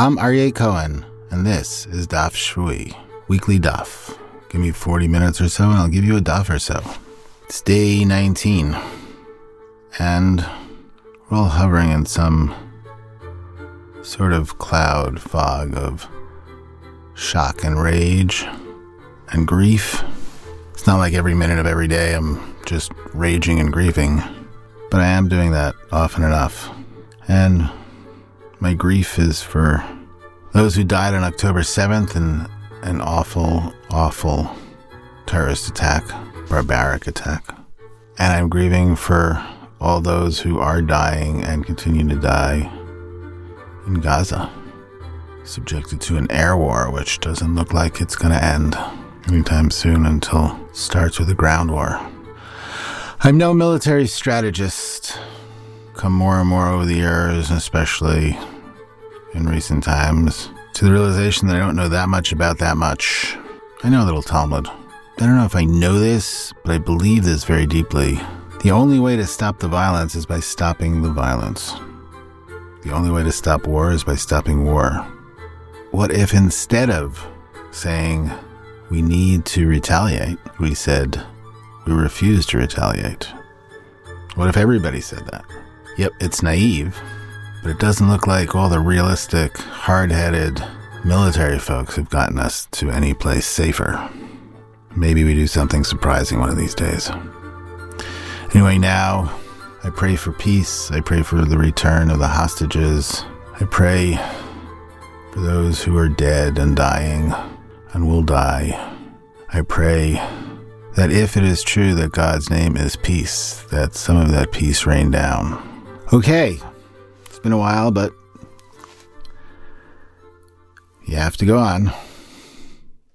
I'm Aryeh Cohen, and this is Daf Shvui, weekly Daf. Give me 40 minutes or so, and I'll give you a Daf or so. It's day 19, and we're all hovering in some sort of cloud fog of shock and rage and grief. It's not like every minute of every day I'm just raging and grieving, but I am doing that often enough. And my grief is for those who died on October 7th in an awful, awful terrorist attack, barbaric attack. And I'm grieving for all those who are dying and continue to die in Gaza, subjected to an air war which doesn't look like it's going to end anytime soon until starts with a ground war. I'm no military strategist. Come more and more over the years, especially in recent times, to the realization that I don't know that much about that much. I know a little Talmud. I don't know if I know this, but I believe this very deeply. The only way to stop the violence is by stopping the violence. The only way to stop war is by stopping war. What if instead of saying we need to retaliate, we said we refuse to retaliate? What if everybody said that? Yep, it's naive, but it doesn't look like all the realistic, hard headed military folks have gotten us to any place safer. Maybe we do something surprising one of these days. Anyway, now I pray for peace. I pray for the return of the hostages. I pray for those who are dead and dying and will die. I pray that if it is true that God's name is peace, that some of that peace rain down. Okay, it's been a while, but you have to go on.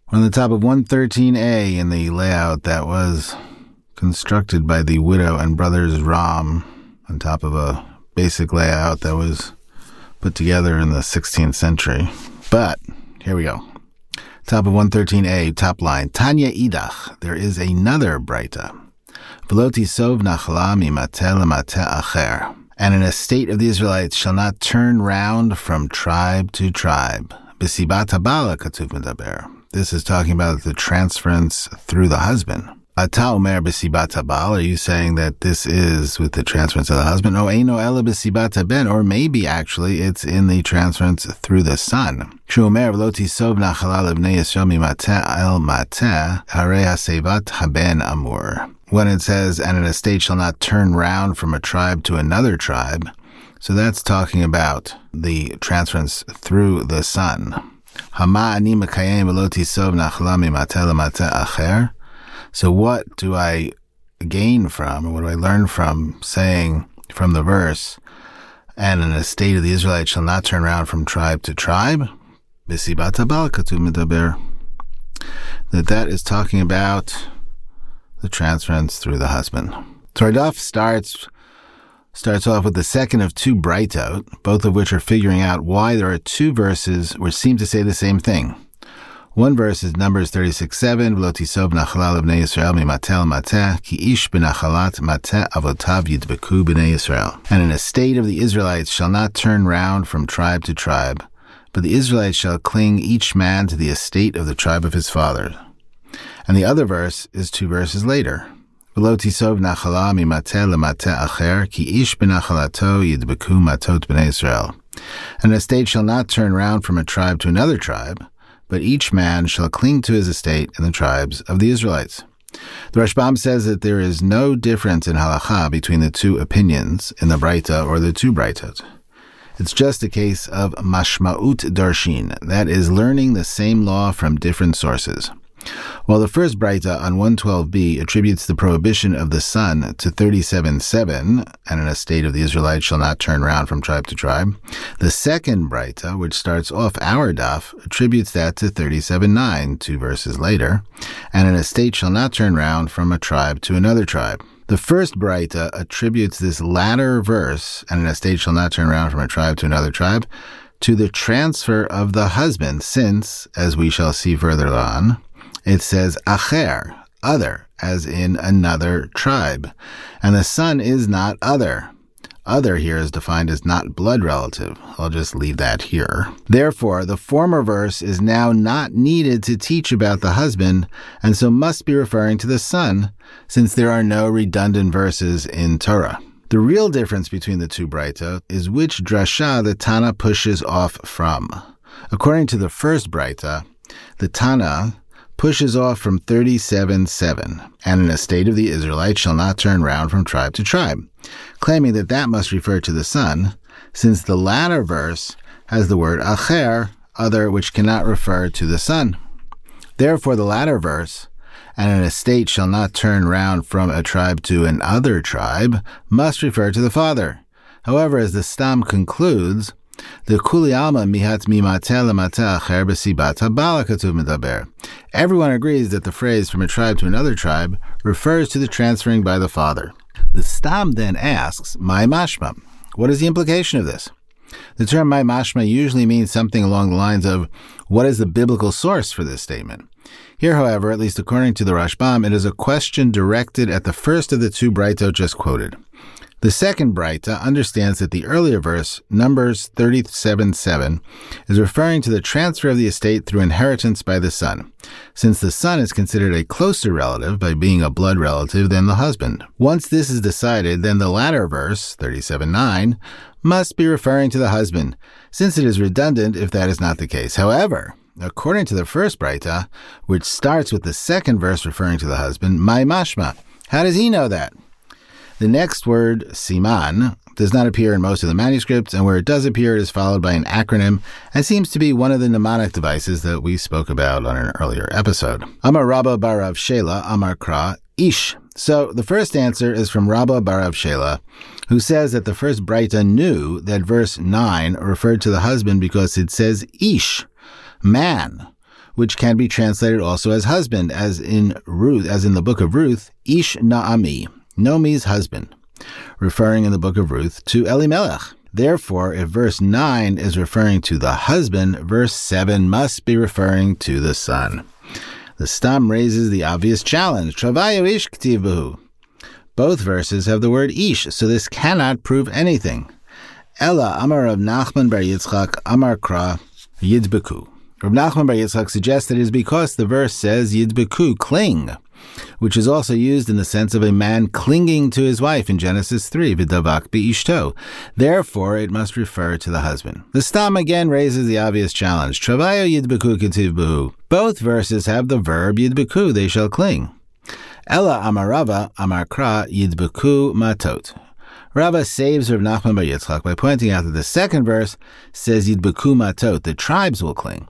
We're on the top of 113A in the layout that was constructed by the widow and brothers Romm on top of a basic layout that was put together in the 16th century. But here we go. Top of 113a, top line. Tanya idach. There is another Breita. Veloti sov nachla mimate mate acher. And an estate of the Israelites shall not turn round from tribe to tribe. This is talking about the transference through the husband. Ata omer b'sibat Are you saying that this is with the transference of the husband? Oh, eino ela b'sibat ben. Or maybe actually it's in the transference through the son. Shomer v'lo tisov nachalal ibnei Yisrael mimateh el mateh harei hasevat haben amur. When it says, and an estate shall not turn round from a tribe to another tribe, so that's talking about the transference through the son. Hama ani mekayem v'lo tisov nachala mimateh lemateh acher. So, what do I gain from, or what do I learn from saying from the verse, and an estate of the Israelites shall not turn around from tribe to tribe? That that is talking about the transference through the husband. Our starts starts off with the second of two Breitot, both of which are figuring out why there are two verses which seem to say the same thing. One verse is Numbers 36 7, V'lotisov nachalal b'nei Yisrael mimatel mateh, ki. And an estate of the Israelites shall not turn round from tribe to tribe, but the Israelites shall cling each man to the estate of the tribe of his father. And the other verse is two verses later. Acher, ki matot. And an estate shall not turn round from a tribe to another tribe, but each man shall cling to his estate in the tribes of the Israelites. The Rashbam says that there is no difference in halacha between the two opinions in the Breita or the two Breitot. It's just a case of mashmaut darshin, that is, learning the same law from different sources. While the first Breita on 112b attributes the prohibition of the sun to 37.7, and an estate of the Israelites shall not turn round from tribe to tribe, the second Breita, which starts off our daf, attributes that to 37.9, two verses later, and an estate shall not turn round from a tribe to another tribe. The first Breita attributes this latter verse, and an estate shall not turn round from a tribe to another tribe, to the transfer of the husband, since, as we shall see further on, it says acher, other, as in another tribe. And the son is not other. Other here is defined as not blood relative. I'll just leave that here. Therefore, the former verse is now not needed to teach about the husband, and so must be referring to the son, since there are no redundant verses in Torah. The real difference between the two Braita is which drasha the Tana pushes off from. According to the first Braita, the Tana pushes off from 37.7, and an estate of the Israelites shall not turn round from tribe to tribe, claiming that that must refer to the son, since the latter verse has the word acher, other, which cannot refer to the son. Therefore, the latter verse, and an estate shall not turn round from a tribe to another tribe, must refer to the father. However, as the Stam concludes, Everyone agrees that the phrase from a tribe to another tribe refers to the transferring by the father. The Stam then asks, my mashma. What is the implication of this? The term my mashma usually means something along the lines of, what is the biblical source for this statement? Here, however, at least according to the Rashbam, it is a question directed at the first of the two Braitot just quoted. The second Braita understands that the earlier verse, Numbers 37:7, is referring to the transfer of the estate through inheritance by the son, since the son is considered a closer relative by being a blood relative than the husband. Once this is decided, then the latter verse, 37:9, must be referring to the husband, since it is redundant if that is not the case. However, according to the first Braita, which starts with the second verse referring to the husband, my mashma. How does he know that? The next word, siman, does not appear in most of the manuscripts, and where it does appear, it is followed by an acronym and seems to be one of the mnemonic devices that we spoke about on an earlier episode. Amar Rabba Barav Shela, Amar Kra, Ish. So the first answer is from Rabba Barav Shela, who says that the first Braita knew that verse 9 referred to the husband because it says Ish, man which can be translated also as husband, as in Ruth, as in the book of Ruth, Ish Naami, Nomi's husband, referring in the book of Ruth to Elimelech. Therefore, if verse 9 is referring to the husband, verse 7 must be referring to the son. The Stam raises the obvious challenge. Both verses have the word ish, so this cannot prove anything. Ella Amar of Nachman bar Yitzchak Amar Kra Yidbeku. Rav Nachman bar Yitzchak suggests that it is because the verse says Yidbeku, cling which is also used in the sense of a man clinging to his wife in Genesis 3, Vidavak Ishto. Therefore, it must refer to the husband. The Stam again raises the obvious challenge. Travayo yidbeku ketiv Both verses have the verb yidbeku, they shall cling. Ella amarava amarkra yidbeku matot. Rava saves Rav Nachman bar Yitzchak by pointing out that the second verse says yidbeku matot, the tribes will cling,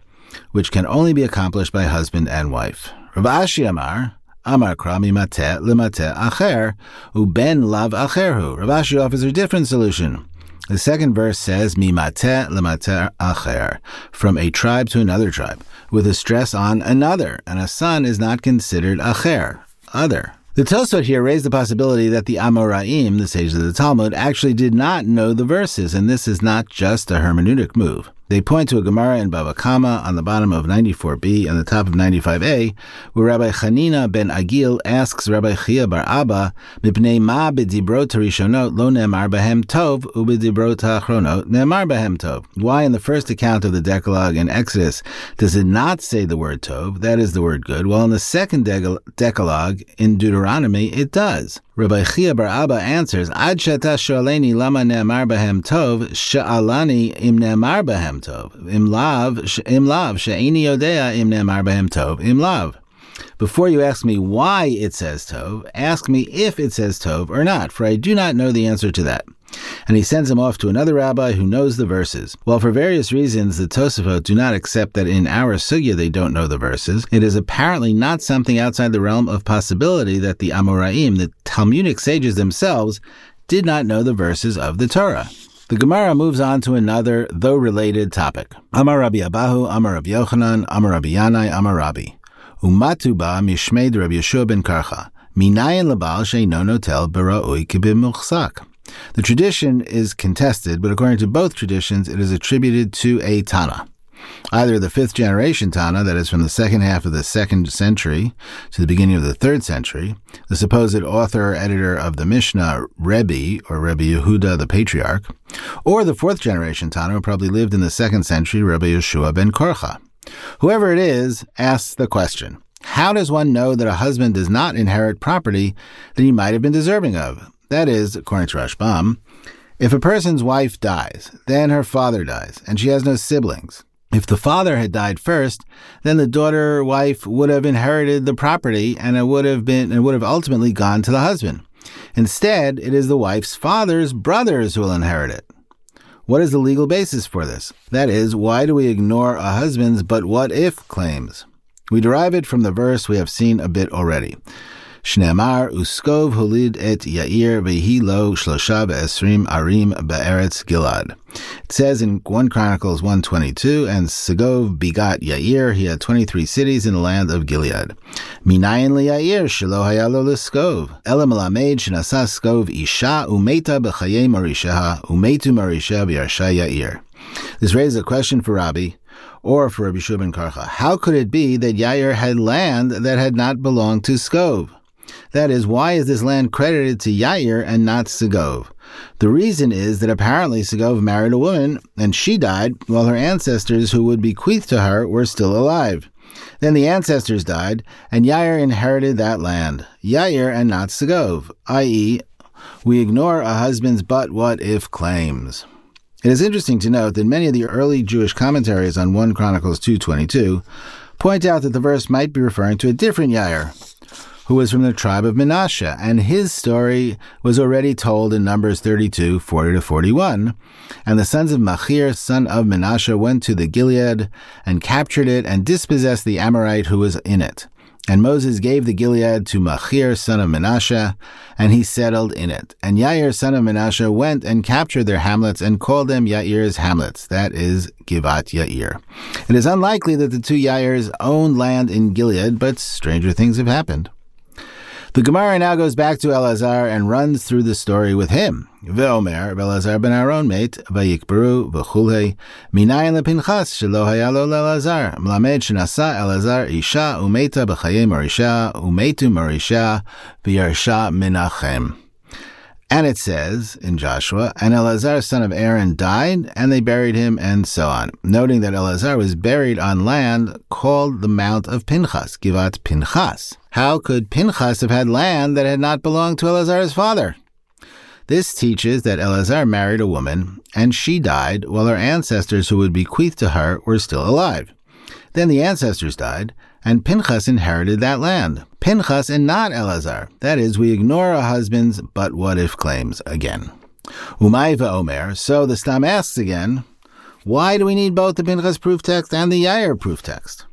which can only be accomplished by husband and wife. Rav Ashi Amar, Amar krami mate limate acher, uben lav acherhu. Rav Ashi offers a different solution. The second verse says mimate limate acher, from a tribe to another tribe, with a stress on another, and a son is not considered acher, other. The Tosfot here raised the possibility that the Amoraim, the sages of the Talmud, actually did not know the verses, and this is not just a hermeneutic move. They point to a Gemara in Bava Kama on the bottom of 94b and the top of 95a, where Rabbi Chanina ben Agil asks Rabbi Chia bar Abba, "Mipnei ma b'dibrot harishonot lo ne'emar behem tov, u'b'dibrot ha'achronot ne'emar behem tov." Why in the first account of the Decalogue in Exodus does it not say the word tov, that is the word good, while in the second Decalogue in Deuteronomy it does? Rabbi Chia bar Abba answers, Ad shata sholeni lama ne'amar behem tov, sha'alani im ne'amar behem tov, im lav, im lav, she'ini yodea im ne'amar behem tov, im lav. Before you ask me why it says tov, ask me if it says tov or not, for I do not know the answer to that and he sends him off to another rabbi who knows the verses. While for various reasons the Tosafot do not accept that in our sugya they don't know the verses, it is apparently not something outside the realm of possibility that the Amoraim, the Talmudic sages themselves, did not know the verses of the Torah. The Gemara moves on to another, though related, topic. Amar Rabbi Abahu, Amar Rabbi Yochanan, Amar Rabbi Yanai, Amar Rabbi. Umatuba mishmeid Rabbi Yeshua ben Karcha. Minayin labal sheino notel bara'ui kibim. The tradition is contested, but according to both traditions, it is attributed to a Tana. Either the fifth generation Tana, that is from the second half of the second century to the beginning of the third century, the supposed author or editor of the Mishnah, Rebbe, or Rebbe Yehuda the Patriarch, or the fourth generation Tana, who probably lived in the second century, Rebbe Yeshua ben Korcha. Whoever it is asks the question How does one know that a husband does not inherit property that he might have been deserving of? That is, according to Rashbam, if a person's wife dies, then her father dies, and she has no siblings. If the father had died first, then the daughter wife would have inherited the property and it would have been and would have ultimately gone to the husband. Instead, it is the wife's father's brothers who will inherit it. What is the legal basis for this? That is, why do we ignore a husband's but what if claims? We derive it from the verse we have seen a bit already. Uskov et Yair shlosha arim be'eretz Gilad. It says in 1 Chronicles 122, and Segov begot Yair, he had 23 cities in the land of Gilead. Minayin Yair shelo hayalo l'skov. Ela melamed shenasa skov isha umeta b'chaye marishaha umetu marisha v'yarsha Yair. This raises a question for Rabbi, or for Rabbi Shubin Karcha. How could it be that Yair had land that had not belonged to Skov? That is, why is this land credited to Yair and not Segov? The reason is that apparently Segov married a woman and she died while her ancestors who would bequeath to her were still alive. Then the ancestors died, and Yair inherited that land. Yair and not Segov, i.e., we ignore a husband's but what if claims. It is interesting to note that many of the early Jewish commentaries on 1 Chronicles 2.22 point out that the verse might be referring to a different Yair, who was from the tribe of Menashe, and his story was already told in Numbers 32, 40 to 41. And the sons of Machir, son of Menashe, went to the Gilead and captured it and dispossessed the Amorite who was in it. And Moses gave the Gilead to Machir, son of Menashe, and he settled in it. And Yair, son of Menashe, went and captured their hamlets and called them Yair's hamlets. That is Givat Yair. It is unlikely that the two Yairs owned land in Gilead, but stranger things have happened. The Gemara now goes back to Elazar and runs through the story with him. Ve'omer, Elazar ben Aaron mate, vayikberu, v'chulei, minayin lepinchas, shelo hayalo le'elazar, mlamed shenasa Elazar isha umeta b'chaye marisha, umetu marisha, v'yarsha menachem. And it says in Joshua, and Elazar, son of Aaron, died, and they buried him, and so on. Noting that Elazar was buried on land called the Mount of Pinchas, Givat Pinchas. How could Pinchas have had land that had not belonged to Elazar's father? This teaches that Elazar married a woman, and she died while her ancestors who would bequeath to her were still alive. Then the ancestors died, and Pinchas inherited that land. Pinchas and not Elazar. That is, we ignore a husband's but what if claims again. Umayva Omer. So the Stam asks again, why do we need both the Pinchas proof text and the Yair proof text?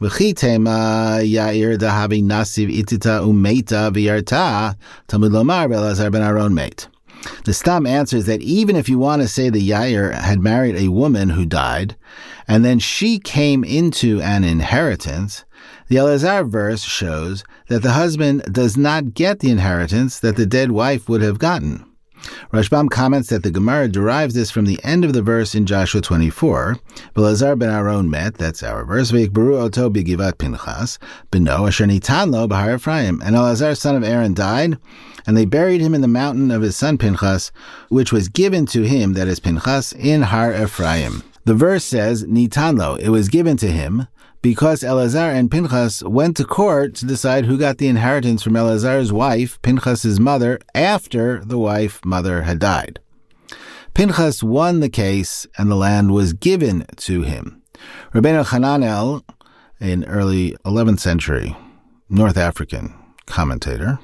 V'chitema Yair dahavi nasiv itita umeta v'yarta tamid lomar Elazar ben Aaron mate. The Stam answers that even if you want to say the Yair had married a woman who died, and then she came into an inheritance, the Elazar verse shows that the husband does not get the inheritance that the dead wife would have gotten. Rashbam comments that the Gemara derives this from the end of the verse in Joshua 24. Belazar ben Aaron met, that's our verse, V'yikberu oto b'givat Pinchas, b'no asher nitan lo b'har Ephraim. And Elazar, son of Aaron, died, and they buried him in the mountain of his son Pinchas, which was given to him, that is Pinchas, in Har Ephraim. The verse says, Nitanlo, it was given to him, because Elazar and Pinchas went to court to decide who got the inheritance from Elazar's wife, Pinchas's mother, after the wife mother had died. Pinchas won the case, and the land was given to him. Rabbeinu Hananel, an early 11th century North African commentator,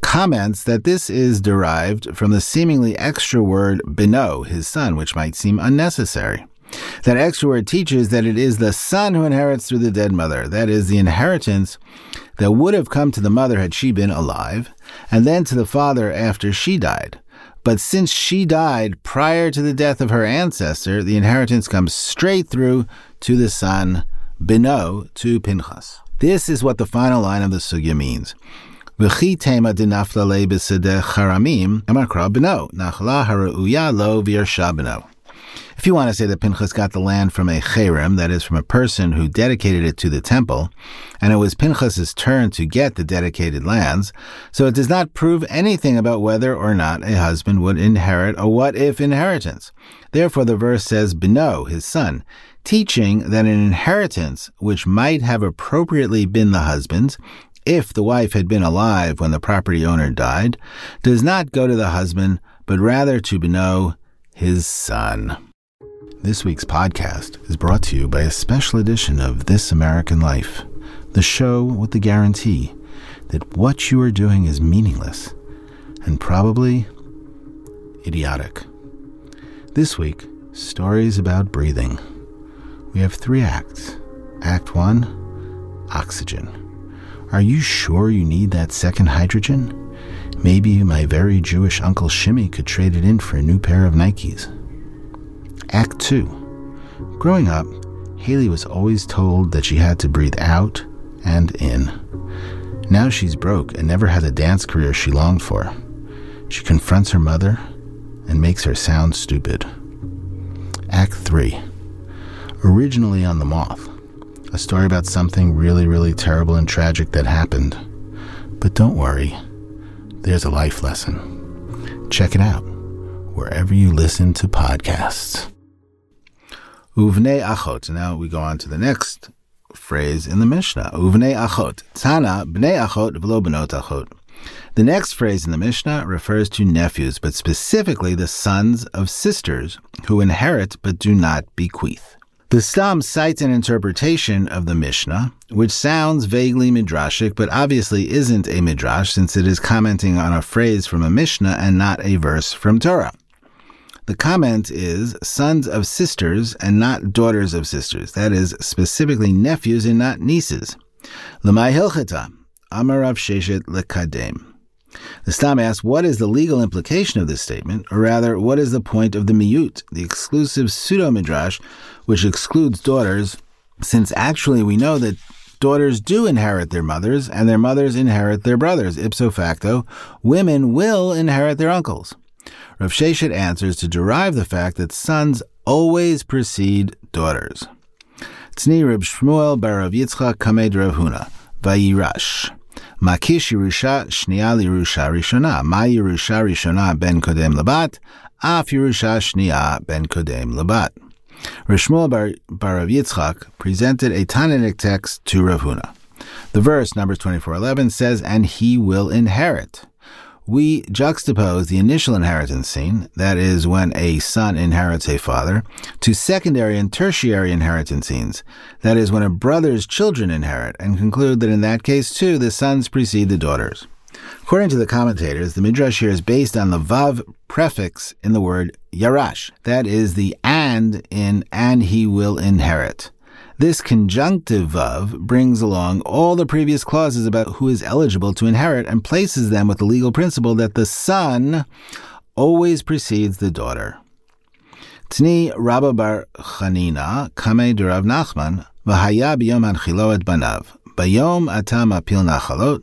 comments that this is derived from the seemingly extra word beno, his son, which might seem unnecessary. That extra word teaches that it is the son who inherits through the dead mother. That is, the inheritance that would have come to the mother had she been alive, and then to the father after she died. But since she died prior to the death of her ancestor, the inheritance comes straight through to the son, Beno, to Pinchas. This is what the final line of the sugya means. V'chi tema dinafla le charamim, emakra nachla lo. If you want to say that Pinchas got the land from a cherem, that is, from a person who dedicated it to the temple, and it was Pinchas's turn to get the dedicated lands, so it does not prove anything about whether or not a husband would inherit a what if inheritance. Therefore, the verse says, Beno, his son, teaching that an inheritance which might have appropriately been the husband's, if the wife had been alive when the property owner died, does not go to the husband, but rather to Beno, his son. This week's podcast is brought to you by a special edition of This American Life, the show with the guarantee that what you are doing is meaningless and probably idiotic. This week, stories about breathing. We have three acts. Act 1 Oxygen. Are you sure you need that second hydrogen? Maybe my very Jewish Uncle Shimmy could trade it in for a new pair of Nikes. Act 2. Growing up, Haley was always told that she had to breathe out and in. Now she's broke and never has a dance career she longed for. She confronts her mother and makes her sound stupid. Act 3. Originally on The Moth, a story about something really, really terrible and tragic that happened. But don't worry, there's a life lesson. Check it out wherever you listen to podcasts. Uvnei achot. Now we go on to the next phrase in the Mishnah. Uvnei achot. Tana bnei achot v'lo benot achot. The next phrase in the Mishnah refers to nephews, but specifically the sons of sisters who inherit but do not bequeath. The Stam cites an interpretation of the Mishnah, which sounds vaguely midrashic, but obviously isn't a midrash since it is commenting on a phrase from a Mishnah and not a verse from Torah. The comment is sons of sisters and not daughters of sisters. That is specifically nephews and not nieces. Lemay hilcheta, Amar Rav Sheshet lekadem. The Stam asks, what is the legal implication of this statement, or rather, what is the point of the miyut, the exclusive pseudo midrash, which excludes daughters, since actually we know that daughters do inherit their mothers, and their mothers inherit their brothers. Ipso facto, women will inherit their uncles. Rav Sheshet answers to derive the fact that sons always precede daughters. Tzni Reb Shmuel bar Rav Yitzchak Kamed Rav Huna, Vayirash. Makish Yerusha Shnia Yerusha Rishona. Ma Yerusha Rishona ben Kodem Labat. Af Yerusha Shnia ben Kodem Labat. Rishmuel bar, bar Yitzchak presented a Tanaitic text to Rav Huna. The verse, Numbers 24.11, says, And he will inherit we juxtapose the initial inheritance scene, that is, when a son inherits a father, to secondary and tertiary inheritance scenes, that is, when a brother's children inherit, and conclude that in that case, too, the sons precede the daughters. According to the commentators, the Midrash here is based on the Vav prefix in the word Yarash, that is, the and in and he will inherit. This conjunctive vav brings along all the previous clauses about who is eligible to inherit and places them with the legal principle that the son always precedes the daughter. Tni Rabba bar Chanina kame derav Nachman v'haya biyom anchilo et banav bayom atam apil nachalot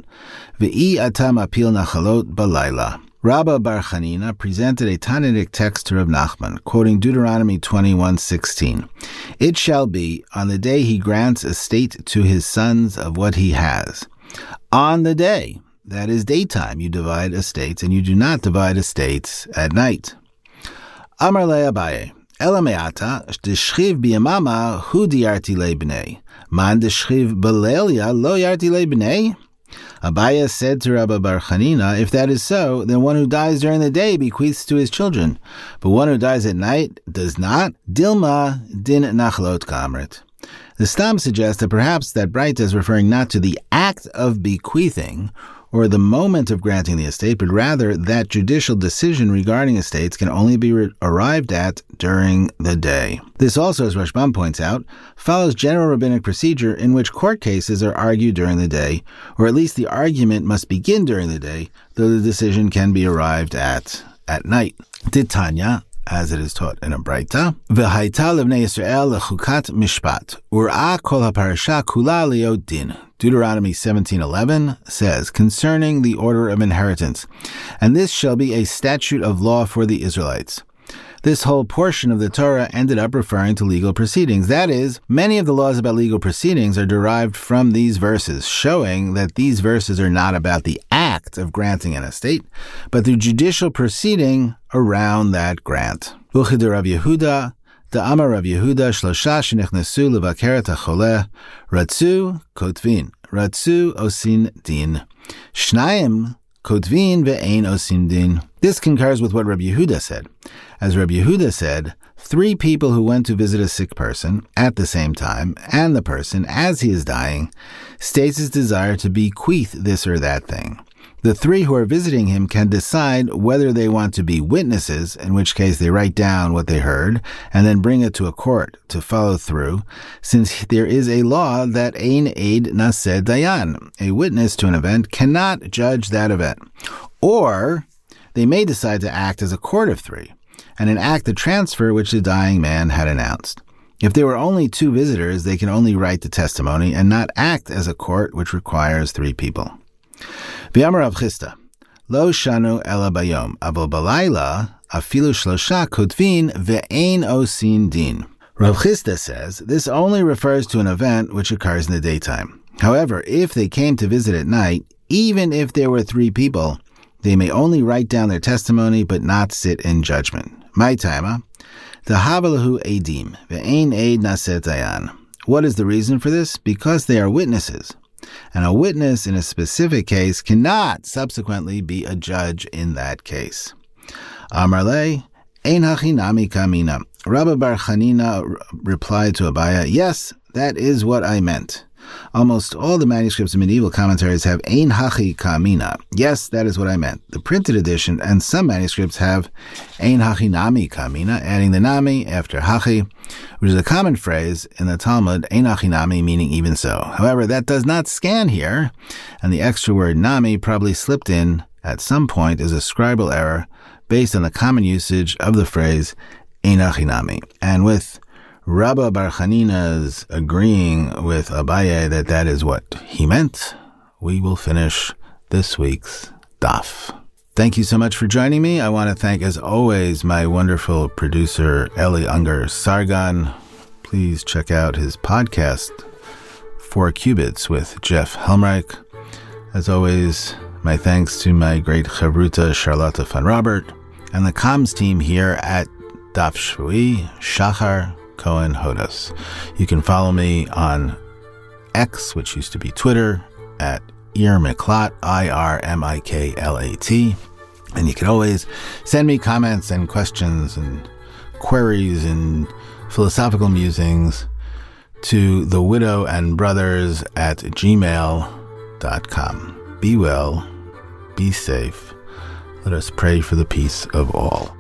v'i atam apil nachalot balayla. Rabba Bar Chanina presented a Tanaitic text to Rav Nachman, quoting Deuteronomy 21:16. It shall be on the day he grants estate to his sons of what he has. On the day, that is daytime, you divide estates, and you do not divide estates at night. Amar le Abaye, Elameata, deshchiv biyamama hu diarti le b'nei. Man deshchiv belelia lo yarti le b'nei. Abaya said to Rabbi Bar if that is so, then one who dies during the day bequeaths to his children, but one who dies at night does not. Dilma din nachlot kamret. The Stam suggests that perhaps that Braita is referring not to the act of bequeathing, or the moment of granting the estate, but rather that judicial decision regarding estates can only be re- arrived at during the day. This also, as Rashbam points out, follows general rabbinic procedure in which court cases are argued during the day, or at least the argument must begin during the day, though the decision can be arrived at at night. Titania, as it is taught in a Braita. V'haita levnei Yisrael lechukat mishpat. Ur'a kol haparasha kula liot din. Deuteronomy 17:11 says concerning the order of inheritance, and this shall be a statute of law for the Israelites. this whole portion of the Torah ended up referring to legal proceedings. That is, many of the laws about legal proceedings are derived from these verses, showing that these verses are not about the act of granting an estate, but the judicial proceeding around that grant. Yehuda, Ratzu kotvin, Ratzu osin din, Shnayim kotvin ve'ein osin din. This concurs with what Rabbi Yehuda said. As Rabbi Yehuda said, three people who went to visit a sick person at the same time, and the person, as he is dying, states his desire to bequeath this or that thing. The three who are visiting him can decide whether they want to be witnesses, in which case they write down what they heard and then bring it to a court to follow through, since there is a law that ein aid naseh dayan, a witness to an event, cannot judge that event. Or they may decide to act as a court of three and enact the transfer which the dying man had announced. If there were only two visitors, they can only write the testimony and not act as a court which requires three people. V'amar Rav Chisda, Lo shanu ela bayom, avol balayla afilu shlosha kotvin ve'ein osin din. Rav Chisda says this only refers to an event which occurs in the daytime. However, if they came to visit at night, even if there were three people, they may only write down their testimony but not sit in judgment. My timer, ah. the Havalahu Edim, Ve'ain Eid Naset Dayan. What is the reason for this? Because they are witnesses. And a witness in a specific case cannot subsequently be a judge in that case. Amarle, Ein Hachinami Kamina. Rabbi Bar Chanina replied to Abaya, Yes, that is what I meant. Almost all the manuscripts of medieval commentaries have Ein Hachi Kamina. Yes, that is what I meant. The printed edition and some manuscripts have Ein Hachi Nami Kamina, adding the Nami after Hachi, which is a common phrase in the Talmud, Ein Hachi Nami, meaning even so. However, that does not scan here, and the extra word Nami probably slipped in at some point as a scribal error based on the common usage of the phrase Ein Hachi Nami. And with Rabba Bar Chanina's agreeing with Abaye that that is what he meant, we will finish this week's daf. Thank you so much for joining me. I want to thank, as always, my wonderful producer, Eli Unger Sargon. Please check out his podcast, Four Cubits with Jeff Helmreich. As always, my thanks to my great chavruta, Charlotte Fonrobert, and the comms team here at Daf Shvui, Shachar, Cohen Hodas. You can follow me on X, which used to be Twitter, at Irmiklat, I R M I K L A T. And you can always send me comments and questions and queries and philosophical musings to the widow and brothers at gmail.com. Be well, be safe. Let us pray for the peace of all.